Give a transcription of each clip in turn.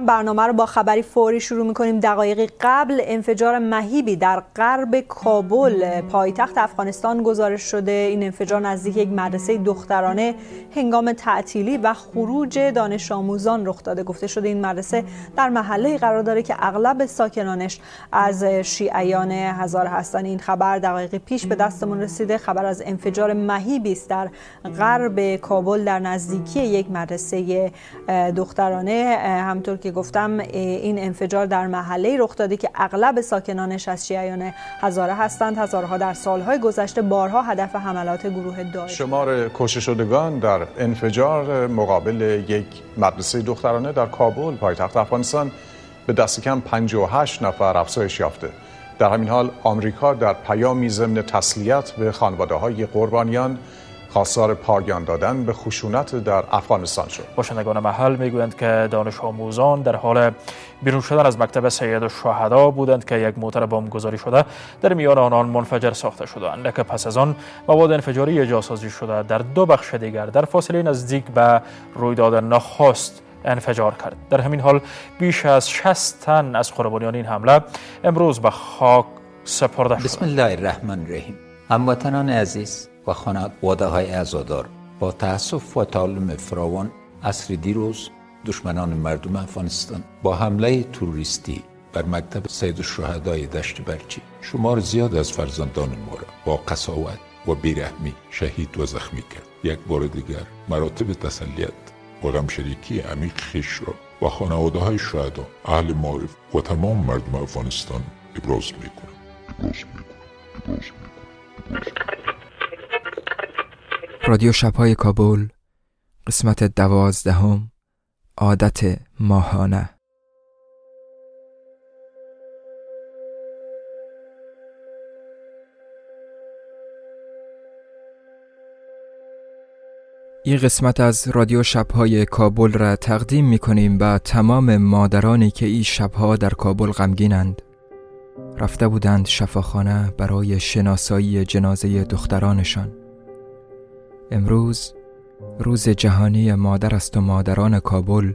برنامه رو با خبری فوری شروع می‌کنیم. دقایقی قبل انفجار مهیبی در غرب کابل. پایتخت افغانستان گزارش شده. این انفجار نزدیک یک مدرسه دخترانه هنگام تعطیلی و خروج دانش آموزان رخ داده. گفته شده این مدرسه در محله قرار داره که اغلب ساکنانش از شیعیان هزار هستن. این خبر دقایقی پیش به دستمون رسیده. خبر از انفجار مهیبی است در غرب کابل در نزدیکی یک مدرسه دخترانه. همطور که گفتم این انفجار در محله رخ داده که اغلب ساکنانش از شیعیان هزاره هستند. هزارها در سالهای گذشته بارها هدف حملات گروه داعش شمار کشته شدگان در انفجار مقابل یک مدرسه دخترانه در کابل پایتخت افغانستان به دست کم 58 نفر افزایش یافته. در همین حال آمریکا در پیامی ضمن تسلیت به خانواده های قربانیان خواستار پایان دادن به خشونت در افغانستان شد. باشندگان محل می‌گویند که دانش آموزان در حال بیرون شدن از مکتب سید و شهدا بودند که یک موتر بمب گذاری شده در میان آنان منفجر ساخته شدند لکه پس از آن مواد انفجاری جاسازی شده در دو بخش دیگر در فاصله نزدیک به رویداد نخست انفجار کرد. در همین حال بیش از 60 تن از قربانیان این حمله امروز به خاک سپرده شد بسم الله الرحمن الرحیم. هموطنان عزیز و خانواده های ازادار با تاسف و تعلم فراوان اصر دیروز دشمنان مردم افغانستان با حمله توریستی بر مکتب سید الشهدای دشت برچی شمار زیاد از فرزندان ما را با قساوت و بیرحمی شهید و زخمی کرد. یک بار دیگر مراتب تسلیت و غمشریکی عمیق خیش را با خانواده های شهدا اهل معرف و تمام مردم افغانستان ابراز می‌کنم. ابراز می‌کنم. ابراز رادیو شبهای کابل قسمت دوازدهم عادت ماهانه. این قسمت از رادیو شبهای کابل را تقدیم می کنیم به تمام مادرانی که این شبها در کابل غمگینند. رفته بودند شفاخانه برای شناسایی جنازه دخترانشان. امروز روز جهانی مادر است و مادران کابل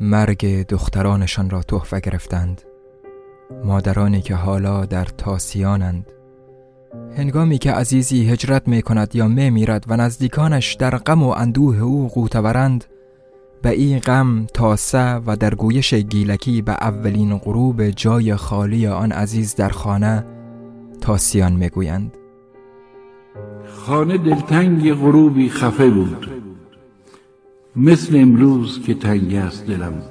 مرگ دخترانشان را تحفه گرفتند. مادرانی که حالا در تاسیانند. هنگامی که عزیزی هجرت می کند یا می میرد و نزدیکانش در غم و اندوه او قوتورند به این غم تاسه و در گویش گیلکی به اولین غروب جای خالی آن عزیز در خانه تاسیان می‌گویند. خانه دلتنگ غروبی خفه بود. مثل امروز که تنگ است دلم.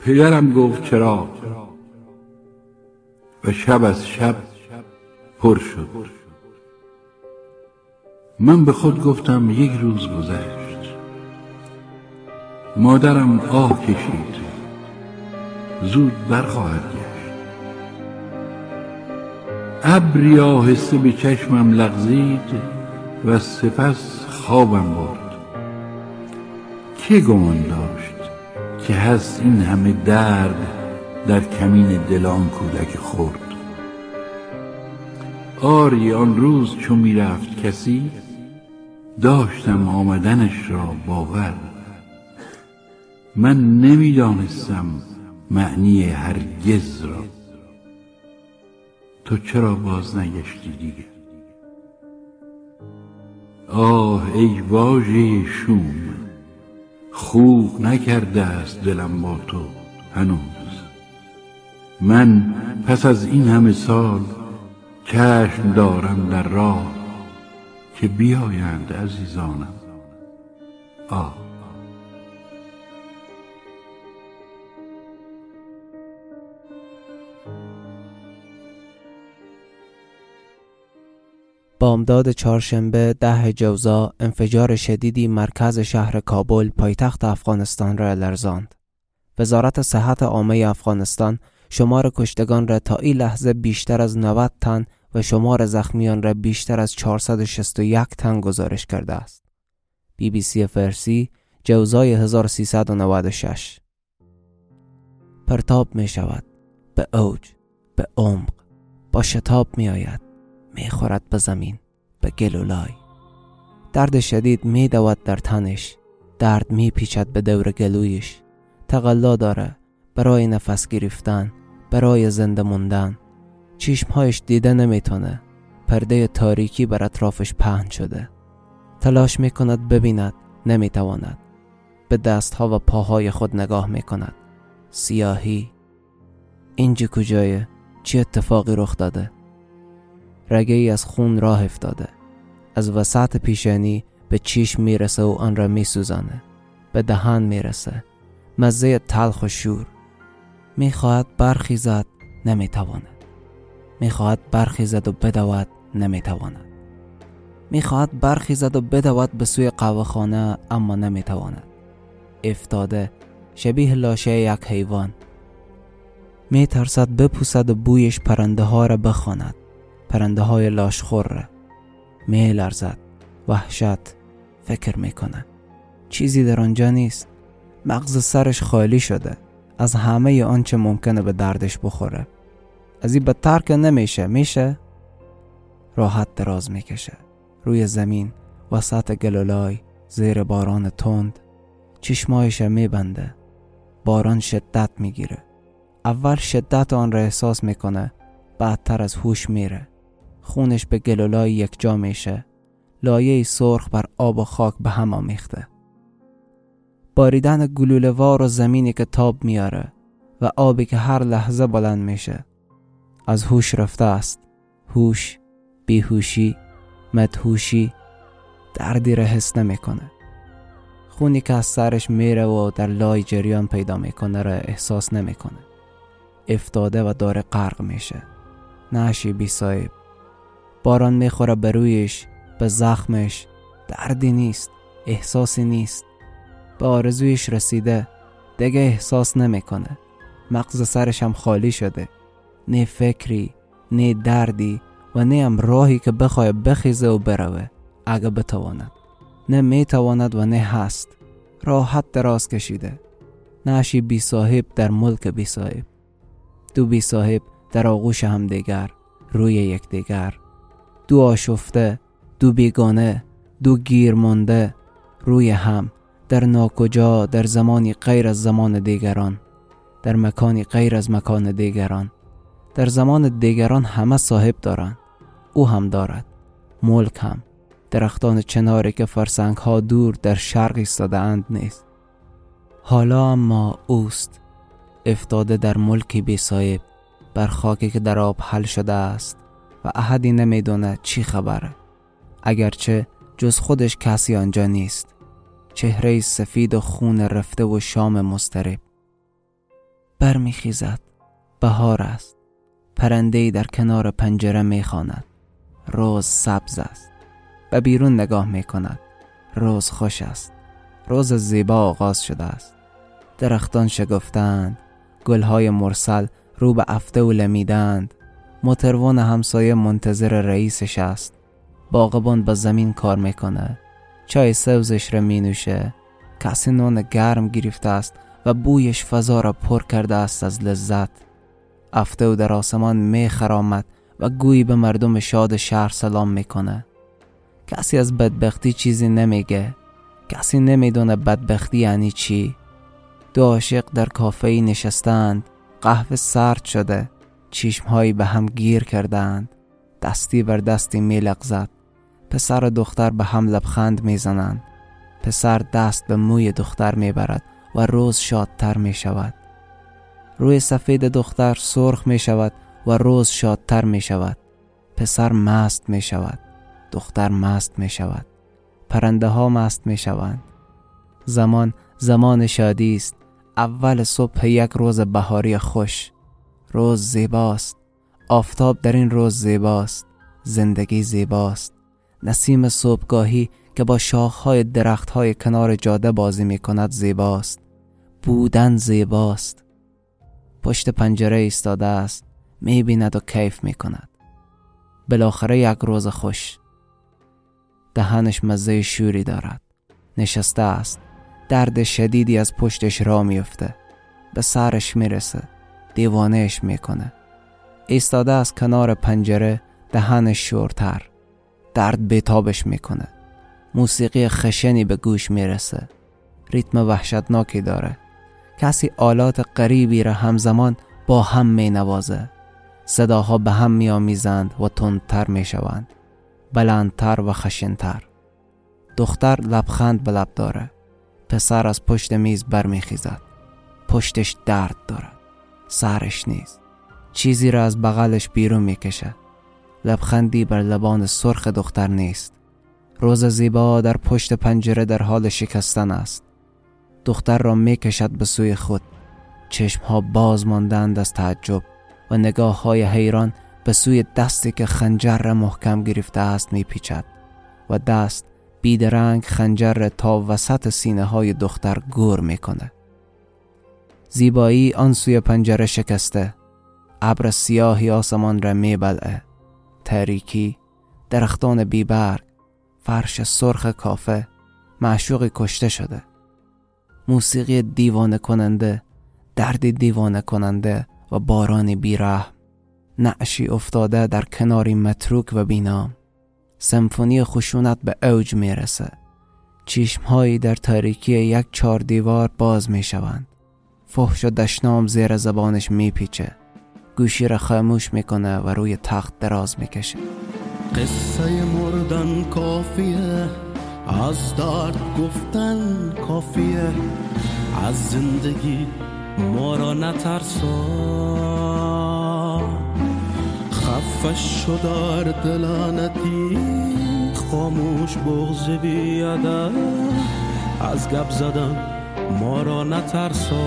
پدرم گفت چرا؟ و شب از شب پر شد. من به خود گفتم یک روز گذشت. مادرم آه کشید. زود برخواهد ابری آهسته به چشمم لغزید و سپس خوابم برد. که گمان داشت که هست این همه درد در کمین دلان کودک خورد آری آن روز چون می‌رفت کسی داشتم آمدنش را باور. من نمی‌دانستم معنی هرگز را. تو چرا باز نگشتی دیگه؟ آه ای واژه شوم خوب نکرده است دلم با تو هنوز. من پس از این همه سال چشم دارم در راه که بیایند عزیزانم. آه. بامداد چهارشنبه ده جوزا انفجار شدیدی مرکز شهر کابل پایتخت افغانستان را لرزاند. وزارت صحت عامه افغانستان شمار کشتگان را تا این لحظه بیشتر از 90 تن و شمار زخمیان را بیشتر از 461 تن گزارش کرده است. بی بی سی فرسی جوزای 1396 پرتاب می شود به اوج به عمق با شتاب می آید می‌خورد به زمین به گلولای درد شدید می دود در تنش درد می پیچد به دور گلویش. تقلا داره برای نفس گرفتن برای زنده موندن. چشمهایش دیده نمی‌تونه پرده تاریکی بر اطرافش پهن شده. تلاش می‌کند ببیند نمی‌تواند. به دستها و پاهای خود نگاه می‌کند. سیاهی. اینجا کجایه چی اتفاقی رخ داده؟ رگه ای از خون راه افتاده. از وسط پیشانی به چیش می‌رسه و آن را میسوزانه. به دهان می‌رسه. مزه تلخ و شور. می‌خواهد برخیزد نمی‌تواند. می‌خواهد برخیزد و بدود نمی‌تواند. می‌خواهد برخیزد و بدود به سوی قهوه خانه اما نمی‌تواند. افتاده شبیه لاشه یک حیوان. میترسد بپوسد و بویش پرنده ها را بخواند. پرنده های لاشخور را میلرزد. وحشت فکر می‌کنه چیزی در آنجا نیست. مغز سرش خالی شده. از همه آنچه ممکنه به دردش بخوره. از این بدتر که نمیشه. میشه؟ راحت دراز می‌کشه. روی زمین وسط گلولای زیر باران تند چشمایش میبنده. باران شدت می‌گیره. اول شدت آن را احساس می‌کنه بعدتر از هوش میره. خونش به گلولای یک جا میشه. لایه سرخ بر آب و خاک به هم آمیخته. باریدن گلولوار و زمینی که تاب میاره و آبی که هر لحظه بلند میشه. از هوش رفته است. هوش بیهوشی مدهوشی دردی را حس نمی‌کنه. خونی که از سرش میره و در لای جریان پیدا می‌کنه را احساس نمی‌کنه. افتاده و داره غرق میشه. نشی بی صاحب. باران می‌خوره به رویش به زخمش. دردی نیست احساسی نیست. به آرزویش رسیده دیگه احساس نمی‌کنه. مغز سرش هم خالی شده. نه فکری نه دردی و نه هم راهی که بخواه بخیزه و بروه. اگه بتواند. نه می‌تواند و نه هست. راحت دراز کشیده. نشی بی صاحب در ملک بی صاحب. دو بی صاحب در آغوش هم دیگر روی یک دیگر دو آشفته دو بیگانه دو گیر مانده روی هم در ناکجا در زمانی غیر از زمان دیگران در مکانی غیر از مکان دیگران. در زمان دیگران همه صاحب دارند او هم دارد ملک هم. درختان چناری که فرسنگ ها دور در شرق ایستاده اند نیست. حالا اما اوست. افتاده در ملکی بی صاحب بر خاکی که در آب حل شده است. و احدی نمی‌دونه چی خبره. اگرچه جز خودش کسی آنجا نیست. چهره سفید و خون رفته و شام مسترب برمیخیزد. بهار است. پرنده در کنار پنجره می‌خواند. روز سبز است. به بیرون نگاه می کند روز خوش است. روز زیبا آغاز شده است. درختان شگفتند. گلهای مرسل رو به افته و لمیدند. متروان همسایه منتظر رئیسش است. باغبان به زمین کار می‌کنه. چای سبزش را می نوشه کسی نان گرم گرفته است و بویش فضا را پر کرده است از لذت. افته و در آسمان می خرامد و گویی به مردم شاد شهر سلام می‌کنه. کسی از بدبختی چیزی نمیگه. کسی نمی‌دونه بدبختی یعنی چی. دو عاشق در کافه نشستند. قهوه سرد شده. چشمهایی به هم گیر کردند. دستی بر دستی میلغزد پسر و دختر به هم لبخند می‌زنند پسر دست به موی دختر می‌برد و روز شادتر می شود. روی سفید دختر سرخ می شود و روز شادتر می شود. پسر مست می شود. دختر مست می شود. پرنده ها مست می شوند. زمان زمان شادی است. اول صبح یک روز بهاری خوش. روز زیباست. آفتاب در این روز زیباست. زندگی زیباست. نسیم صبحگاهی که با شاخهای درختهای کنار جاده بازی می کند زیباست. بودن زیباست. پشت پنجره ایستاده است. می بیند و کیف می کند بالاخره یک روز خوش. دهنش مزه شوری دارد. نشسته است. درد شدیدی از پشتش را میفته به سرش می‌رسه دیوانهش می‌کنه. ایستاده از کنار پنجره دهنش شورتر درد بیتابش می‌کنه. موسیقی خشنی به گوش می‌رسه. ریتم وحشتناکی داره. کسی آلات غریبی را همزمان با هم می نوازه صداها به هم می آمیزند و تندتر می شوند بلندتر و خشنتر. دختر لبخند به لب داره. پسر از پشت میز برمیخیزد. پشتش درد دارد سرش نیست. چیزی را از بغلش بیرون می‌کشه. لبخندی بر لبان سرخ دختر نیست. روز زیبا در پشت پنجره در حال شکستن است. دختر را می‌کشد به سوی خود. چشمها باز ماندند از تعجب و نگاه های حیران به سوی دستی که خنجر را محکم گرفته است میپیچد و دست بیدرنگ خنجر تا وسط سینه های دختر گور می‌کنه زیبایی آن سوی پنجره شکسته. ابر سیاهی آسمان را میبلعه. تاریکی درختان بیبرگ فرش سرخ کافه معشوقی کشته شده. موسیقی دیوانه کننده دردی دیوانه کننده و بارانی بیره نعشی افتاده در کناری متروک و بینام سمفونی خشونت به اوج می‌رسه. چشمهایی در تاریکی یک چار دیوار باز می‌شوند. فحش و دشنام زیر زبانش میپیچه. گوشی را خاموش می‌کنه و روی تخت دراز می‌کشه. قصه مردن کافیه. از درد گفتن کافیه. از زندگی ما را نترسا. خفش شد در دلانتی خاموش بغز بیاده از گب زدن ما را نترسا.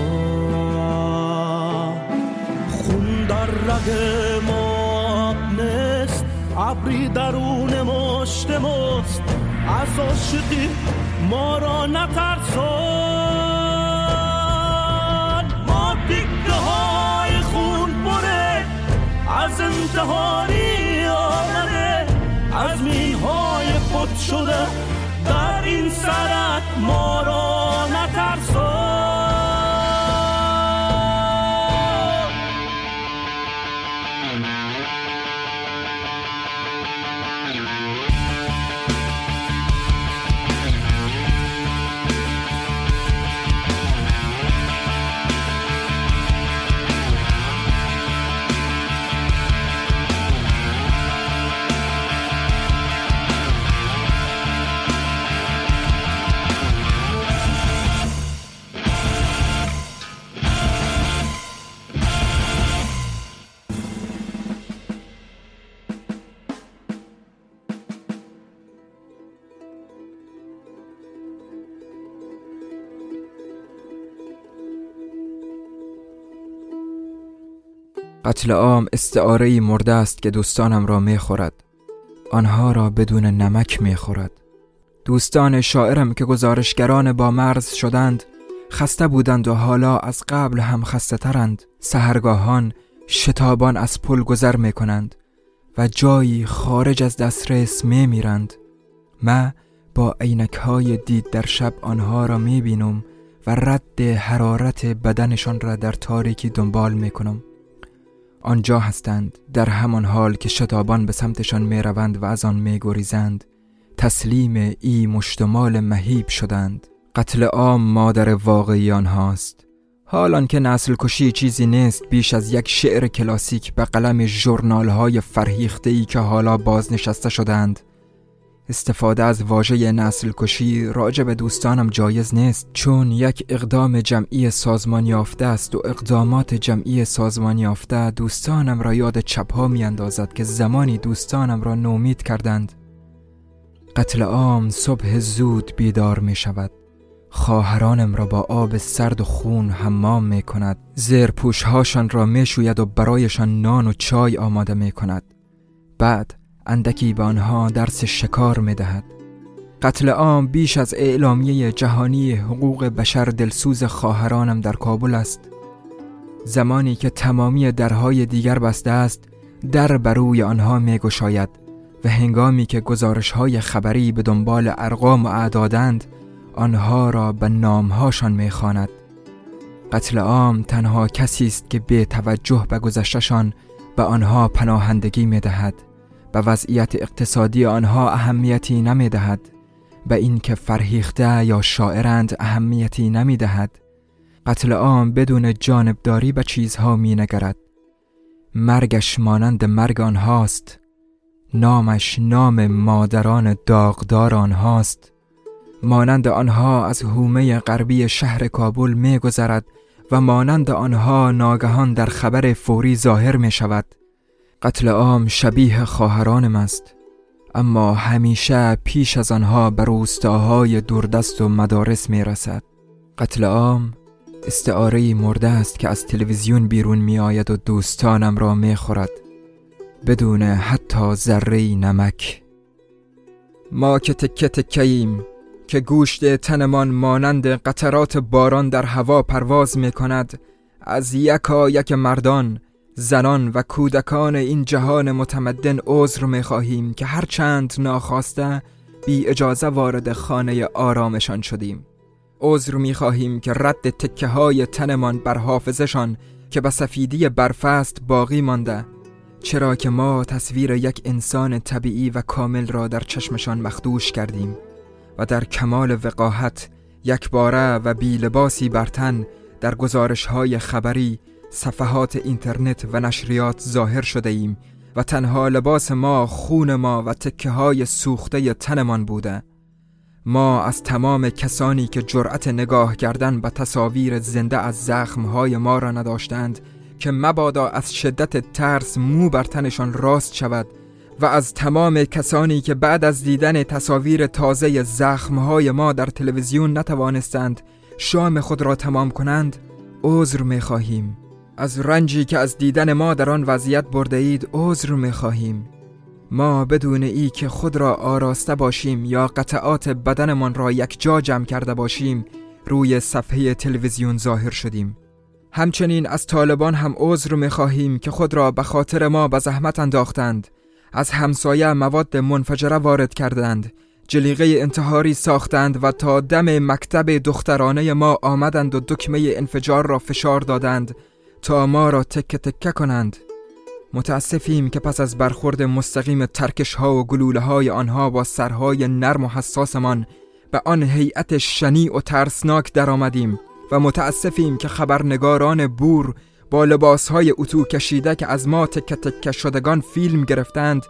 خون در رگ ما نیست ابری درون مشت مست از عاشقی ما را نترسان. ما دیگه های خون بره از انتحاری آمده. از مین های خود شده در این سرک ما را نترسان قتل عام استعاره مرده است که دوستانم را می خورد. آنها را بدون نمک می خورد. دوستان شاعرم که گزارشگران با مرز شدند خسته بودند و حالا از قبل هم خسته ترند سهرگاهان شتابان از پل گذر می کنند و جایی خارج از دسترس می میرند ما با عینک های دید در شب آنها را می بینم و رد حرارت بدنشان را در تاریکی دنبال می کنم آنجا هستند. در همان حال که شتابان به سمتشان می روند و از آن می گریزند تسلیم ای مشتمال مهیب شدند. قتل عام مادر واقعی آنهاست. حالان که نسل کشی چیزی نیست بیش از یک شعر کلاسیک به قلم جورنال های فرهیخته ای که حالا بازنشسته شدند استفاده از واژه نسل کشی راجع به دوستانم جایز نیست چون یک اقدام جمعی سازمان یافته است و اقدامات جمعی سازمان یافته دوستانم را یاد چپها می اندازد که زمانی دوستانم را نومید کردند قتل عام صبح زود بیدار می شود خواهرانم را با آب سرد و خون حمام می کند زیر را می شوید و برایشان نان و چای آماده می کند بعد اندکی به آنها درس شکار می دهد قتل عام بیش از اعلامیه جهانی حقوق بشر دلسوز خواهرانم در کابل است. زمانی که تمامی درهای دیگر بسته است در بروی آنها می گشاید و هنگامی که گزارش های خبری به دنبال ارقام و اعدادند آنها را به نامهاشان می‌خواند. قتل عام تنها کسی است که به توجه به گذشتشان به آنها پناهندگی می دهد به وضعیت اقتصادی آنها اهمیتی نمی دهد به اینکه فرهیخته یا شاعرند اهمیتی نمی دهد قتل عام بدون جانبداری به چیزها می نگرد مرگش مانند مرگ آنهاست. نامش نام مادران داغدار آنهاست. مانند آنها از هومه غربی شهر کابل می گذرد و مانند آنها ناگهان در خبر فوری ظاهر می شود قتل عام شبیه خواهرانم است اما همیشه پیش از آنها به روستاهای دوردست و مدارس می رسد قتل عام استعاره مرده است که از تلویزیون بیرون می آید و دوستانم را می خورد بدون حتی ذره نمک. ما که تکه تکهیم که گوشت تنمان مانند قطرات باران در هوا پرواز می کند از یکا یک مردان زنان و کودکان این جهان متمدن عذر می خواهیم که هرچند ناخواسته بی اجازه وارد خانه آرامشان شدیم. عذر می خواهیم که رد تکه های تنمان بر حافظشان که به سفیدی برفست باقی مانده چرا که ما تصویر یک انسان طبیعی و کامل را در چشمشان مخدوش کردیم و در کمال وقاحت یک باره و بی لباسی برتن در گزارش های خبری صفحات اینترنت و نشریات ظاهر شده ایم و تنها لباس ما خون ما و تکه های سوخته تنمان بوده. ما از تمام کسانی که جرأت نگاه کردن به تصاویر زنده از زخمهای ما را نداشتند که مبادا از شدت ترس مو بر تنشان راست شود و از تمام کسانی که بعد از دیدن تصاویر تازه زخمهای ما در تلویزیون نتوانستند شام خود را تمام کنند عذر می خواهیم از رنجی که از دیدن ما در آن وضعیت برده اید عذر می خواهیم ما بدون ای که خود را آراسته باشیم یا قطعات بدنمان را یک جا جمع کرده باشیم روی صفحه تلویزیون ظاهر شدیم. همچنین از طالبان هم عذر می خواهیم که خود را به خاطر ما به زحمت انداختند. از همسایه مواد منفجره وارد کردند. جلیقه انتحاری ساختند و تا دم مکتب دخترانه ما آمدند و دکمه انفجار را فشار دادند. تا ما را تکه تکه کنند. متاسفیم که پس از برخورد مستقیم ترکش ها و گلوله های آنها با سرهای نرم و حساسمان به آن هیئت شنی و ترسناک درآمدیم و متاسفیم که خبرنگاران بور با لباس های اتو کشیده که از ما تکه تکه شدگان فیلم گرفتند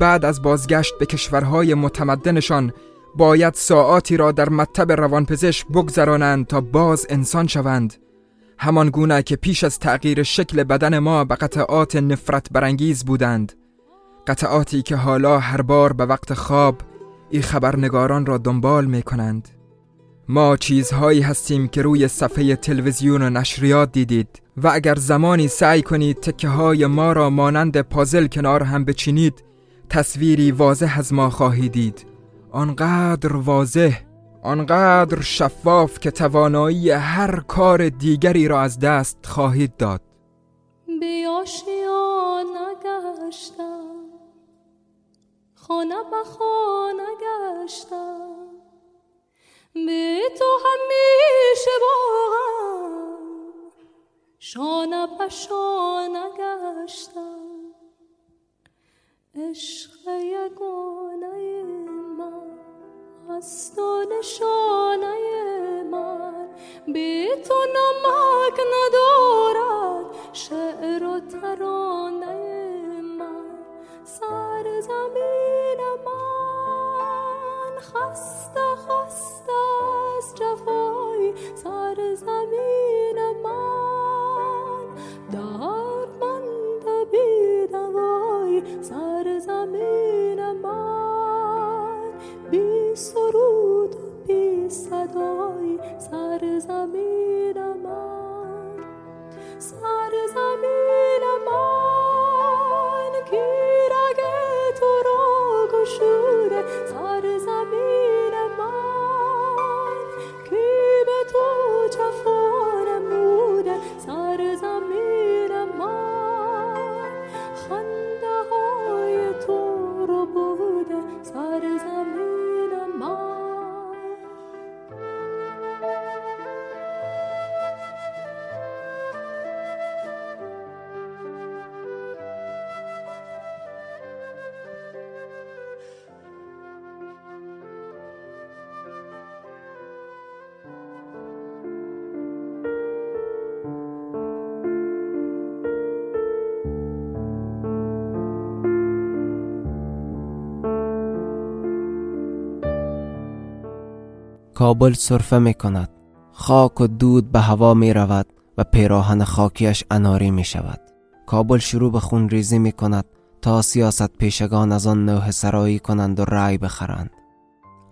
بعد از بازگشت به کشورهای متمدنشان باید ساعاتی را در مطب روانپزشک بگذرانند تا باز انسان شوند. همان گونه که پیش از تغییر شکل بدن ما به قطعات نفرت برانگیز بودند. قطعاتی که حالا هر بار به وقت خواب ای خبرنگاران را دنبال می کنند. ما چیزهایی هستیم که روی صفحه تلویزیون و نشریات دیدید و اگر زمانی سعی کنید تکه های ما را مانند پازل کنار هم بچینید تصویری واضح از ما خواهید دید. آنقدر واضح آنقدر شفاف که توانایی هر کار دیگری را از دست خواهید داد. بیاشیا نگشتم. خانه به خانه گشتم به تو همیشه باغم. شانه به شانه گشتم عشق یگانه هستان شانه من. به تو نمک ندارد شعر و ترانه من. سر زمین من خسته خسته از جفای سر زمین من. در من بی دوای سر زمین من. بی سرود و بی صدای سر زمین من سر زمین من کابل صرفه می کند خاک و دود به هوا می رود و پیراهن خاکیش اناری می شود کابل شروع به خون ریزی می کند تا سیاست پیشگان از آن نوه سرایی کنند و رأی بخرند.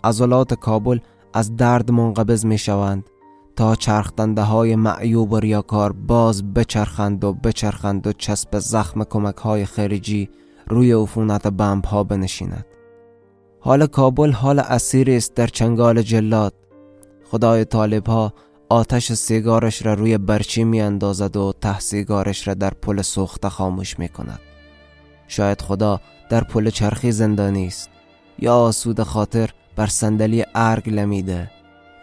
عضلات کابل از درد منقبض می شوند تا چرخدنده های معیوب و ریاکار باز بچرخند و بچرخند و چسب زخم کمک های خارجی روی عفونت بمب ها بنشیند. حال کابل حال اسیری است در چنگال جلاد. خدای طالب ها آتش سیگارش را روی برچی می اندازد و ته سیگارش را در پل سوخته خاموش می کند شاید خدا در پل چرخی زندانی است. یا آسود خاطر بر صندلی ارگ لمیده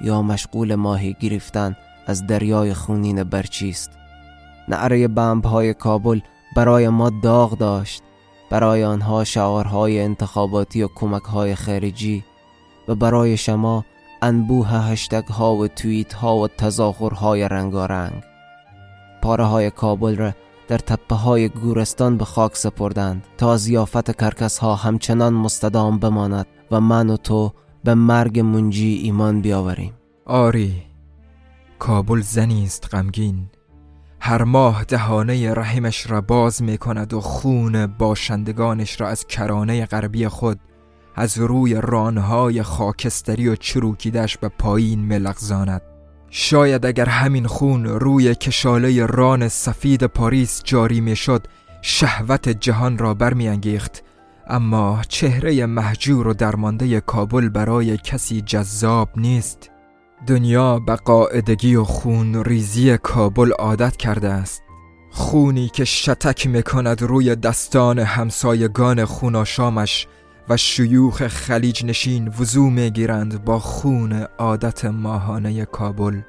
یا مشغول ماهی گرفتن از دریای خونین برچیست نعره بمب های کابل برای ما داغ داشت. برای آنها شعارهای انتخاباتی و کمک های خارجی و برای شما انبوه هشتگ ها و توییت ها و تظاهرهای رنگارنگ. پاره های کابل را در تپه های گورستان به خاک سپردند تا زیافت کرکس ها همچنان مستدام بماند و من و تو به مرگ منجی ایمان بیاوریم. آری کابل زنی است غمگین. هر ماه دهانه رحمش را باز می کند و خون باشندگانش را از کرانه غربی خود از روی رانهای خاکستری و چروکیدش به پایین ملغزاند شاید اگر همین خون روی کشاله ران سفید پاریس جاری می شد شهوت جهان را برمیانگیخت. اما چهره محجور و درمانده کابل برای کسی جذاب نیست. دنیا به قاعدگی و خون ریزی کابل عادت کرده است. خونی که شتک می‌کند روی دستان همسایگان خوناشامش و شیوخ خلیج نشین وضوع می‌گیرند با خون عادت ماهانه کابل.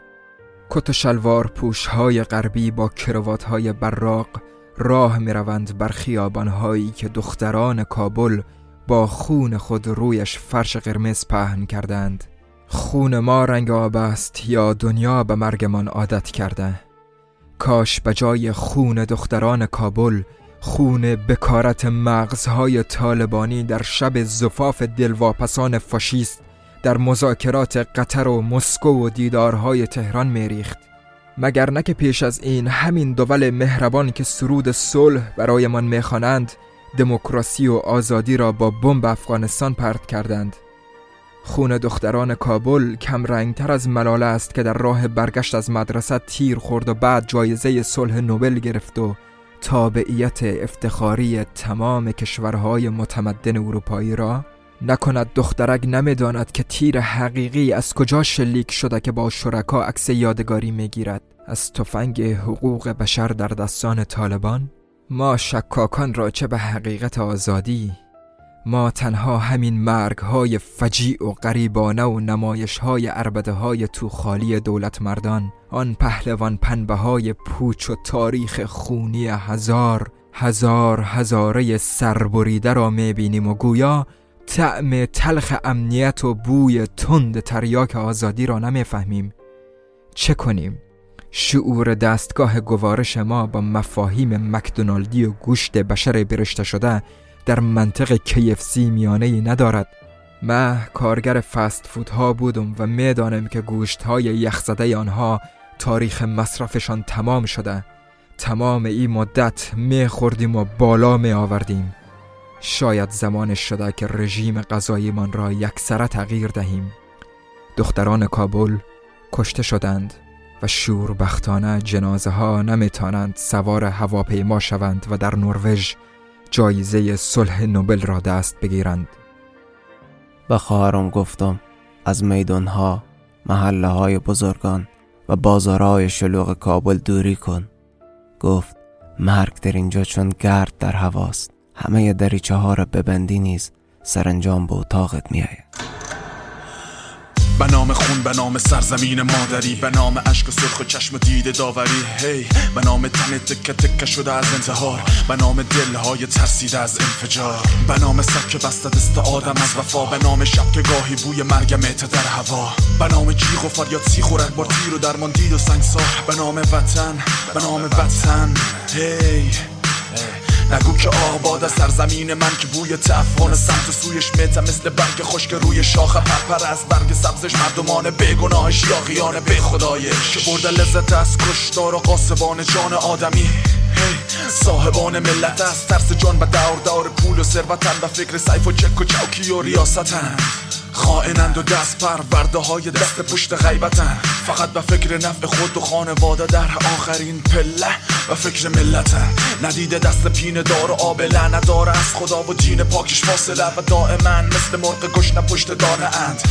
کت و شلوار پوش های غربی با کروات های براق راه می روند بر خیابان هایی که دختران کابل با خون خود رویش فرش قرمز پهن کردند. خون ما رنگ آب است یا دنیا به مرگمان عادت کرده؟ کاش به جای خون دختران کابل خون بکارت مغزهای طالبانی در شب زفاف دلواپسان فاشیست در مذاکرات قطر و مسکو و دیدارهای تهران میریخت. مگر نه که پیش از این همین دول مهربان که سرود صلح برایمان می‌خوانند دموکراسی و آزادی را با بمب افغانستان پرت کردند؟ خون دختران کابل کم رنگتر از ملاله است که در راه برگشت از مدرسه تیر خورد و بعد جایزه صلح نوبل گرفت و تابعیت افتخاری تمام کشورهای متمدن اروپایی را نکند دخترک نمی‌داند که تیر حقیقی از کجا شلیک شده که با شرکا عکس یادگاری می‌گیرد. از تفنگ حقوق بشر در دستان طالبان ما شکاکان را چه به حقیقت آزادی ما تنها همین مرگ های فجیع و غریبانه و نمایش های عربده های تو خالی دولت مردان آن پهلوان پنبه های پوچ و تاریخ خونی هزار هزار هزاره سربریده را می‌بینیم و گویا طعم تلخ امنیت و بوی تند تریاک آزادی را نمی‌فهمیم چه کنیم؟ شعور دستگاه گوارش ما با مفاهیم مکدونالدی و گوشت بشر برشته شده در منطق KFC میانه ای ندارد. من کارگر فست فود ها بودم و می‌دانم که گوشت های یخزده آنها تاریخ مصرفشان تمام شده. تمام این مدت میخوردیم و بالا می آوردیم شاید زمانش شده که رژیم من را یکسره تغییر دهیم. دختران کابل کشته شدند و شوربختانه جنازه ها نمیتانند سوار هواپیما شوند و در نروژ جایزه صلح نوبل را دست بگیرند. به خواهرم گفتم از میدانها محله های بزرگان و بازارهای شلوغ کابل دوری کن. گفت مرگ در اینجا چون گرد در هواست. همه دریچه ها را ببندی نیز سرانجام به اتاقت میآید. به نام خون به نام سرزمین مادری به نام اشک سرخ و چشم دید داوری هی به نام تن تکه تکه شده از انتحار به نام دلهای ترسیده از انفجار به نام سر که بسته دست آدم از وفا به نام شب که گاهی بوی مرگ میته در هوا به نام جیغ و فریاد سیخ و بار تیر و درمان دید و سنگسار به نام وطن به نام وطن هی نگو که آباد از سرزمین من که بوی تفان سمت سویش میتم مثل برگ خشک روی شاخ پرپر از برگ سبزش مردمان بگناه شیاقیان به خدایش که برده لذت از کشتار و قاسبان جان آدمی. صاحبان ملت از ترس جان و دور دور پول و ثروتن و فکر سیف و چک و چوکی و ریاستن. خائنند و دست پرورده های دست پشت غیبتن. فقط به فکر نفع خود و خانواده در آخرین پله. و فکر ملتن ندیده دست پین دار و آب نداره. از خدا و دین پاکش فاصله و دائما مثل مرغ گشنه پشت دانه اند.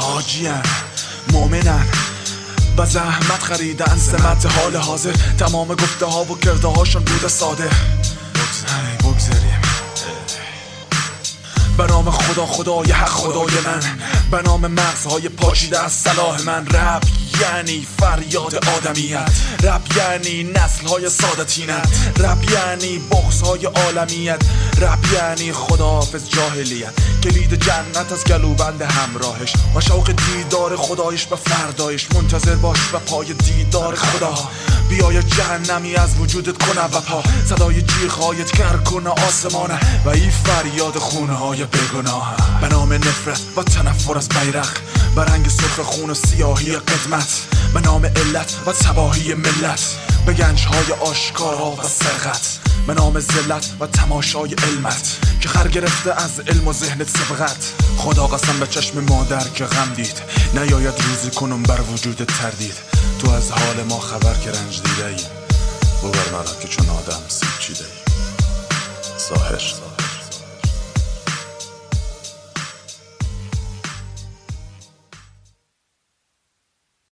حاجیان مؤمنن با زحمت خریدن سمت حال حاضر. تمام گفته ها و کرده هاشون بوده ساده. به نام خدا خدای حق خدای من. به نام مغزهای پاشیده از صلاح من. رب یعنی فریاد آدمیت. رب یعنی نسل های سادتینت. رب یعنی بغز های عالمیت. رب یعنی خداحافظ جاهلیت. کلید جنت از گلوبند همراهش. و شوق دیدار خدایش به فردایش. منتظر باش و پای دیدار خدا. بیای جهنمی از وجودت کنه و پا صدای جیغهایت کر کنه آسمانه. و این فریاد خونه های بگناه به نام نفرت و تنفر از بیرق. به رنگ سرخ خون و سیاهی قدمت. به نام علت و تباهی ملت. به گنج های آشکارا و سرقت. به نام زلت و تماشای علمت. که خر گرفته از علم و ذهنت سبقت. خدا قسم به چشم مادر که غم دید. نیاید روزی کنم بر وجود تردید. تو از حال ما خبر که رنج دیده ای مرا که چون آدم سیب چیده ای.